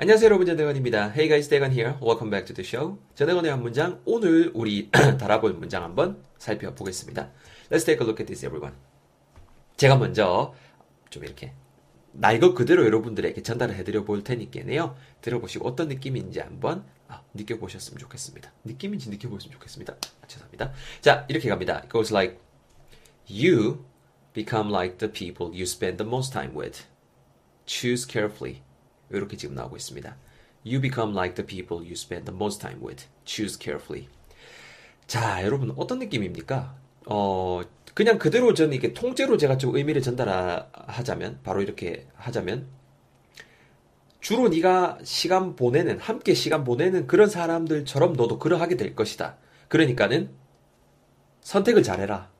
안녕하세요 여러분 전대건입니다. Hey guys, 대건 here. Welcome back to the show. 전대건의 한 문장 오늘 우리 달아볼 문장 한번 살펴보겠습니다. Let's take a look at this everyone. 제가 먼저 좀 이렇게 날것 그대로 여러분들에게 전달을 해드려 볼 테니까요. 들어보시고 어떤 느낌인지 한번 아, 느껴보셨으면 좋겠습니다. 느낌인지 느껴보셨으면 좋겠습니다. 아, 죄송합니다. 자 이렇게 갑니다. It goes like You become like the people you spend the most time with. Choose carefully. 이렇게 지금 나오고 있습니다. You become like the people you spend the most time with. Choose carefully. 자, 여러분 어떤 느낌입니까? 어, 그냥 그대로 저는 이게 통째로 제가 좀 의미를 전달하자면 바로 이렇게 하자면 주로 네가 시간 보내는 함께 시간 보내는 그런 사람들처럼 너도 그러하게 될 것이다. 그러니까는 선택을 잘해라.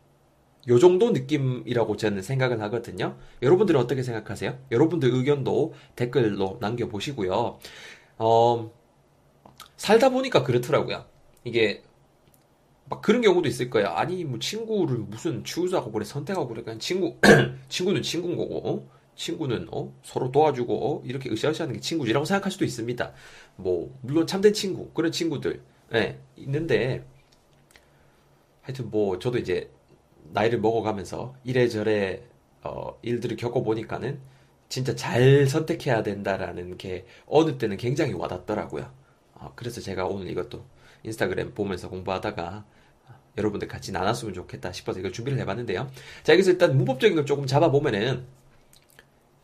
요 정도 느낌이라고 저는 생각을 하거든요. 여러분들은 어떻게 생각하세요? 여러분들 의견도 댓글로 남겨보시고요. 어, 살다 보니까 그렇더라고요. 이게 막 그런 경우도 있을 거예요. 아니 뭐 친구를 무슨 추우하고 그래 선택하고 그래 그냥 친구 친구는 친구인 거고 어? 친구는 어? 서로 도와주고 어? 이렇게 으쌰으쌰하는 게 친구지라고 생각할 수도 있습니다. 뭐 물론 참된 친구 그런 친구들 예, 있는데 하여튼 뭐 저도 이제 나이를 먹어가면서 이래저래 어, 일들을 겪어보니까는 진짜 잘 선택해야 된다라는 게 어느 때는 굉장히 와닿더라고요. 어, 그래서 제가 오늘 이것도 인스타그램 보면서 공부하다가 여러분들 같이 나눴으면 좋겠다 싶어서 이걸 준비를 해봤는데요. 자, 여기서 일단 문법적인 걸 조금 잡아보면은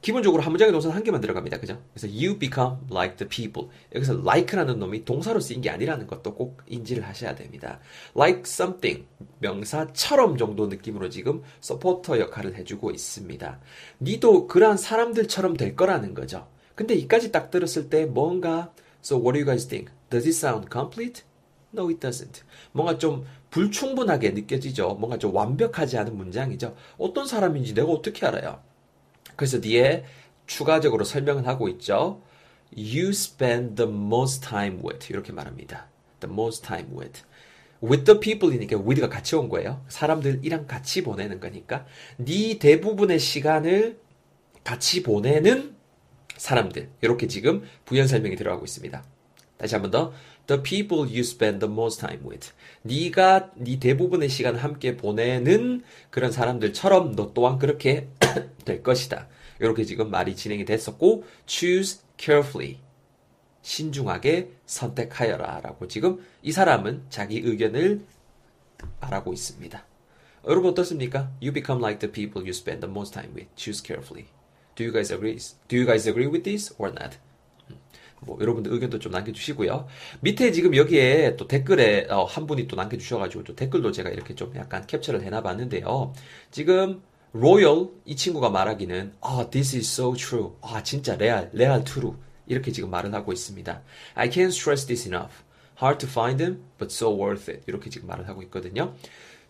기본적으로 한 문장에 동사는 한 개만 들어갑니다. 그죠? 그래서 you become like the people. 여기서 like라는 놈이 동사로 쓰인 게 아니라는 것도 꼭 인지를 하셔야 됩니다. like something 명사처럼 정도 느낌으로 지금 서포터 역할을 해주고 있습니다. 니도 그러한 사람들처럼 될 거라는 거죠. 근데 이까지 딱 들었을 때 뭔가 So what do you guys think? Does it sound complete? No, it doesn't. 뭔가 좀 불충분하게 느껴지죠. 뭔가 좀 완벽하지 않은 문장이죠. 어떤 사람인지 내가 어떻게 알아요? 그래서 뒤에 추가적으로 설명을 하고 있죠. You spend the most time with 이렇게 말합니다. The most time with. with the people이니까 with가 같이 온 거예요. 사람들이랑 같이 보내는 거니까 네 대부분의 시간을 같이 보내는 사람들 이렇게 지금 부연 설명이 들어가고 있습니다. 다시 한 번 더. The people you spend the most time with. 네가 네 대부분의 시간을 함께 보내는 그런 사람들처럼 너 또한 그렇게 될 것이다. 이렇게 지금 말이 진행이 됐었고 choose carefully. 신중하게 선택하여라 라고 지금 이 사람은 자기 의견을 말하고 있습니다. 여러분 어떻습니까? You become like the people you spend the most time with. Choose carefully. Do you guys agree? Do you guys agree with this or not? 뭐 여러분들 의견도 좀 남겨주시고요. 밑에 지금 여기에 또 댓글에 어, 한 분이 또 남겨주셔가지고 또 댓글도 제가 이렇게 좀 약간 캡처를 해놔봤는데요. 지금 로열 이 친구가 말하기는 아 this is so true. 아 진짜 레알 레알 true 이렇게 지금 말을 하고 있습니다. I can't stress this enough. Hard to find them, but so worth it. 이렇게 지금 말을 하고 있거든요.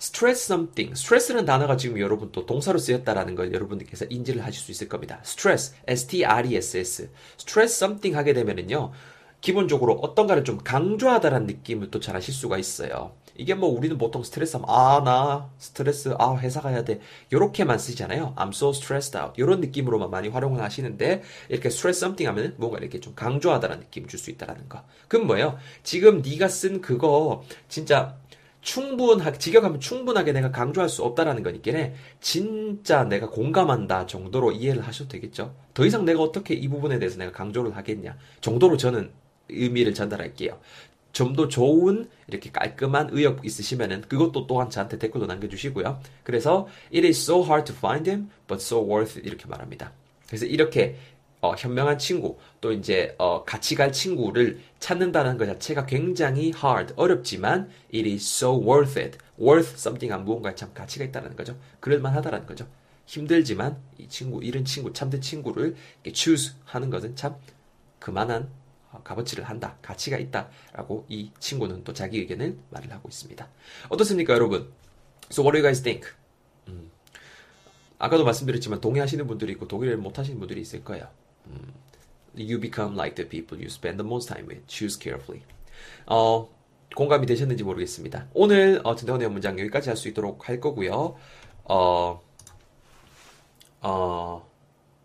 Stress something. stress라는 단어가 지금 여러분 또 동사로 쓰였다라는 걸 여러분들께서 인지를 하실 수 있을 겁니다. stress, s-t-r-e-s-s. stress something 하게 되면은요. 기본적으로 어떤가를 좀 강조하다라는 느낌을 또 잘 하실 수가 있어요. 이게 뭐 우리는 보통 스트레스 하면 아, 나 스트레스, 아, 회사 가야 돼. 요렇게만 쓰잖아요. I'm so stressed out. 요런 느낌으로만 많이 활용을 하시는데 이렇게 stress something 하면 뭔가 이렇게 좀 강조하다라는 느낌을 줄수 있다라는 거. 그럼 뭐예요? 지금 네가 쓴 그거 진짜 충분하게 직역하면 충분하게 내가 강조할 수 없다라는 거니까 진짜 내가 공감한다 정도로 이해를 하셔도 되겠죠. 더 이상 내가 어떻게 이 부분에 대해서 내가 강조를 하겠냐 정도로 저는 의미를 전달할게요. 좀 더 좋은 이렇게 깔끔한 의역 있으시면은 그것도 또한 저한테 댓글로 남겨주시고요. 그래서 it is so hard to find him, but so worth it 이렇게 말합니다. 그래서 이렇게 어, 현명한 친구 또 이제 어, 같이 갈 친구를 찾는다는 것 자체가 굉장히 hard 어렵지만 it is so worth it worth something 한 무언가에 참 가치가 있다는 거죠 그럴만하다라는 거죠 힘들지만 이 친구 이런 친구 참된 친구를 choose 하는 것은 참 그만한 어, 값어치를 한다 가치가 있다라고 이 친구는 또 자기 의견을 말을 하고 있습니다 어떻습니까 여러분 So what do you guys think? 음. 아까도 말씀드렸지만 동의하시는 분들이 있고 동의를 못하시는 분들이 있을 거예요. You become like the people you spend the most time with. Choose carefully. 어, 공감이 되셨는지 모르겠습니다. 오늘 어, 전대원의 문장 여기까지 할 수 있도록 할 거고요. 어, 어,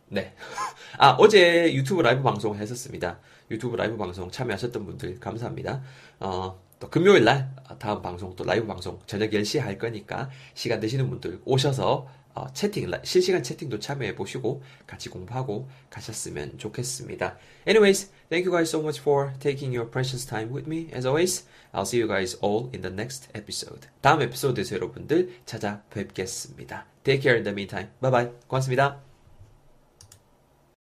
네. 아, 어제 유튜브 라이브 방송 했었습니다. 유튜브 라이브 방송 참여하셨던 분들 감사합니다. 어, 또 금요일 날 다음 방송 또 라이브 방송 저녁 10시에 할 거니까 시간 되시는 분들 오셔서 어, 채팅, 실시간 채팅도 참여해 보시고 같이 공부하고 가셨으면 좋겠습니다. Anyways, thank you guys so much for taking your precious time with me. As always, I'll see you guys all in the next episode. 다음 에피소드에서 여러분들 찾아뵙겠습니다. Take care in the meantime. Bye bye. 고맙습니다.